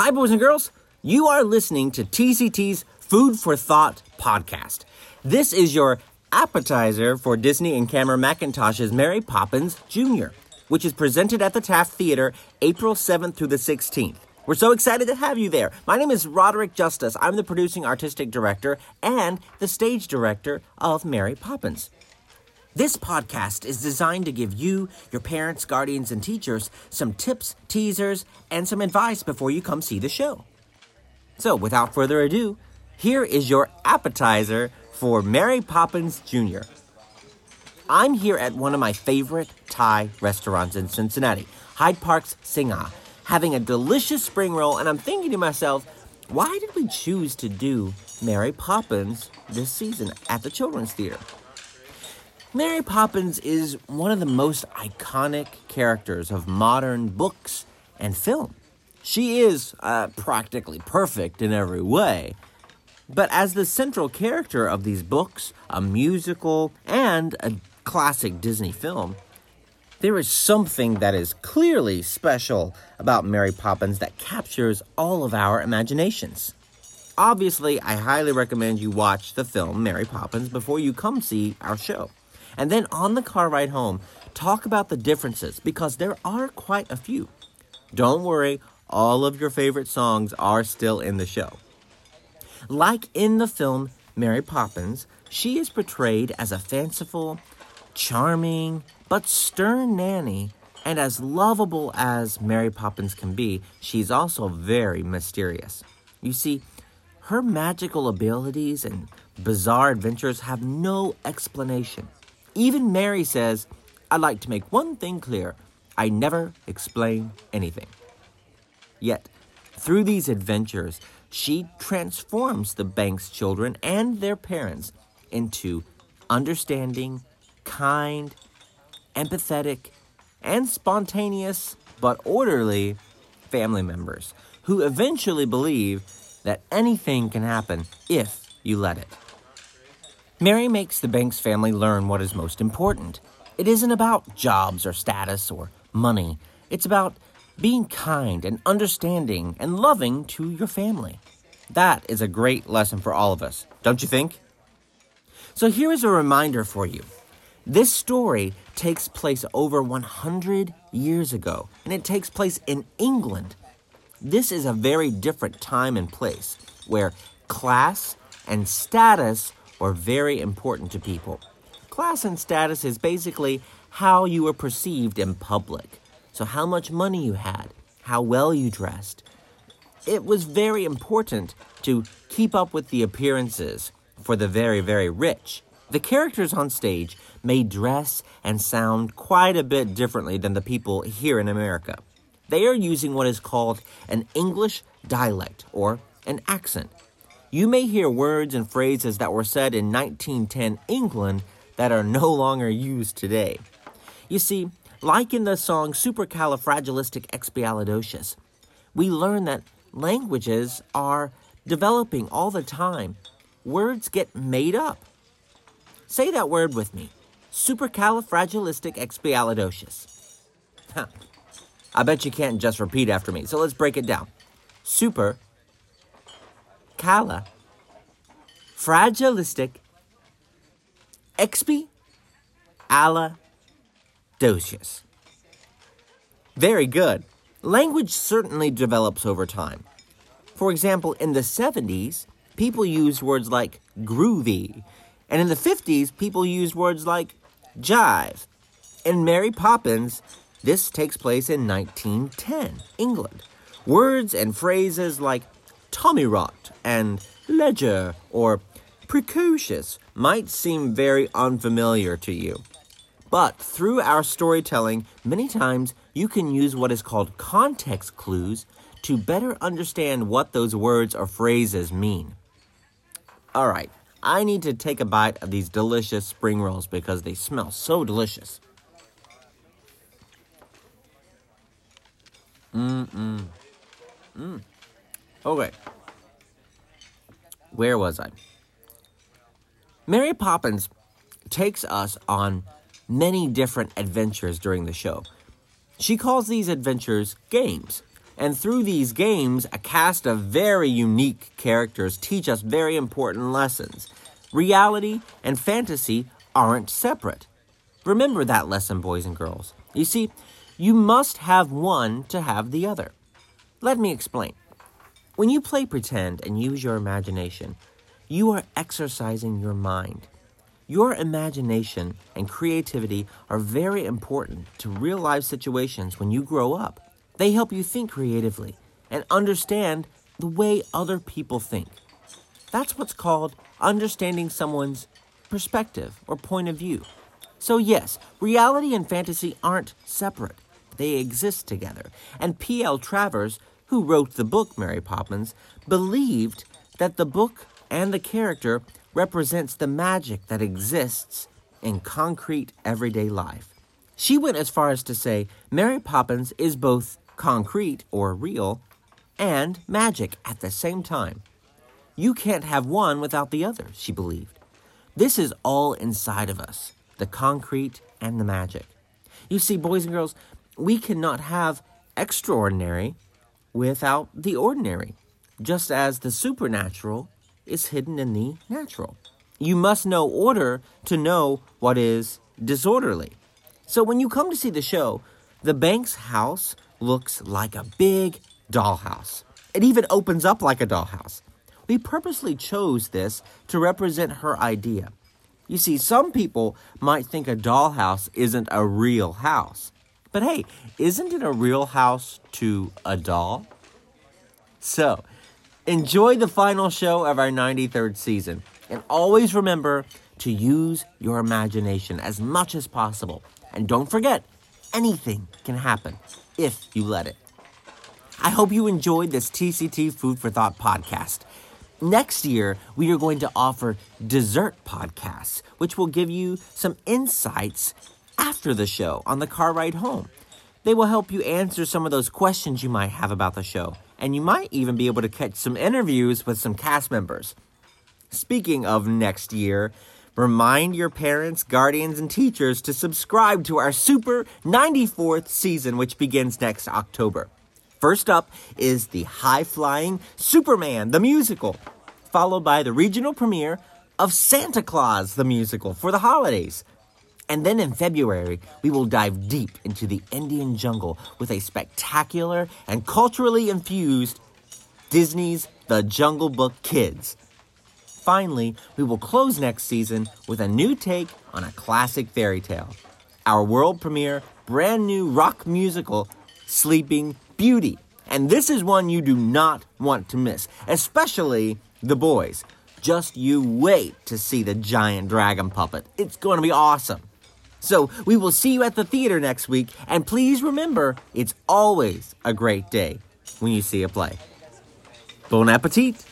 Hi, boys and girls. You are listening to TCT's Food for Thought podcast. This is your appetizer for Disney and Cameron Mackintosh's Mary Poppins Jr., which is presented at the Taft Theater April 7th through the 16th. We're so excited to have you there. My name is Roderick Justice. I'm the producing artistic director and the stage director of Mary Poppins. This podcast is designed to give you, your parents, guardians, and teachers some tips, teasers, and some advice before you come see the show. So, without further ado, here is your appetizer for Mary Poppins Jr. I'm here at one of my favorite Thai restaurants in Cincinnati, Hyde Park's Singa, having a delicious spring roll, and I'm thinking to myself, why did we choose to do Mary Poppins this season at the Children's Theater? Mary Poppins is one of the most iconic characters of modern books and film. She is uh, practically perfect in every way. But as the central character of these books, a musical, and a classic Disney film, there is something that is clearly special about Mary Poppins that captures all of our imaginations. Obviously, I highly recommend you watch the film Mary Poppins before you come see our show. And then on the car ride home, talk about the differences because there are quite a few. Don't worry, all of your favorite songs are still in the show. Like in the film Mary Poppins, she is portrayed as a fanciful, charming, but stern nanny, and as lovable as Mary Poppins can be, she's also very mysterious. You see, her magical abilities and bizarre adventures have no explanation. Even Mary says, I'd like to make one thing clear I never explain anything. Yet, through these adventures, she transforms the Banks children and their parents into understanding, kind, empathetic, and spontaneous but orderly family members who eventually believe that anything can happen if you let it. Mary makes the Banks family learn what is most important. It isn't about jobs or status or money. It's about being kind and understanding and loving to your family. That is a great lesson for all of us, don't you think? So here is a reminder for you. This story takes place over 100 years ago, and it takes place in England. This is a very different time and place where class and status or very important to people. Class and status is basically how you were perceived in public. So, how much money you had, how well you dressed. It was very important to keep up with the appearances for the very, very rich. The characters on stage may dress and sound quite a bit differently than the people here in America. They are using what is called an English dialect or an accent you may hear words and phrases that were said in 1910 England that are no longer used today. You see, like in the song Supercalifragilisticexpialidocious, we learn that languages are developing all the time. Words get made up. Say that word with me. Supercalifragilisticexpialidocious. Huh. I bet you can't just repeat after me, so let's break it down. Super Cala, fragilistic, expi, ala, docious. Very good. Language certainly develops over time. For example, in the 70s, people used words like groovy, and in the 50s, people used words like jive. In Mary Poppins, this takes place in 1910, England. Words and phrases like Tommy rot and ledger or precocious might seem very unfamiliar to you. But through our storytelling, many times you can use what is called context clues to better understand what those words or phrases mean. All right, I need to take a bite of these delicious spring rolls because they smell so delicious. Mmm, mmm, mmm. Okay. Where was I? Mary Poppins takes us on many different adventures during the show. She calls these adventures games. And through these games, a cast of very unique characters teach us very important lessons. Reality and fantasy aren't separate. Remember that lesson, boys and girls. You see, you must have one to have the other. Let me explain. When you play pretend and use your imagination, you are exercising your mind. Your imagination and creativity are very important to real life situations when you grow up. They help you think creatively and understand the way other people think. That's what's called understanding someone's perspective or point of view. So, yes, reality and fantasy aren't separate, they exist together. And P.L. Travers, who wrote the book Mary Poppins, believed that the book and the character represents the magic that exists in concrete everyday life. She went as far as to say Mary Poppins is both concrete or real and magic at the same time. You can't have one without the other, she believed. This is all inside of us the concrete and the magic. You see, boys and girls, we cannot have extraordinary without the ordinary, just as the supernatural is hidden in the natural. You must know order to know what is disorderly. So when you come to see the show, the Banks house looks like a big dollhouse. It even opens up like a dollhouse. We purposely chose this to represent her idea. You see, some people might think a dollhouse isn't a real house. But hey, isn't it a real house to a doll? So, Enjoy the final show of our 93rd season. And always remember to use your imagination as much as possible. And don't forget, anything can happen if you let it. I hope you enjoyed this TCT Food for Thought podcast. Next year, we are going to offer dessert podcasts, which will give you some insights after the show on the car ride home. They will help you answer some of those questions you might have about the show and you might even be able to catch some interviews with some cast members. Speaking of next year, remind your parents, guardians, and teachers to subscribe to our Super 94th season, which begins next October. First up is the high flying Superman, the musical, followed by the regional premiere of Santa Claus, the musical, for the holidays. And then in February, we will dive deep into the Indian jungle with a spectacular and culturally infused Disney's The Jungle Book Kids. Finally, we will close next season with a new take on a classic fairy tale. Our world premiere, brand new rock musical, Sleeping Beauty. And this is one you do not want to miss, especially the boys. Just you wait to see the giant dragon puppet. It's going to be awesome. So we will see you at the theater next week, and please remember it's always a great day when you see a play. Bon appetit!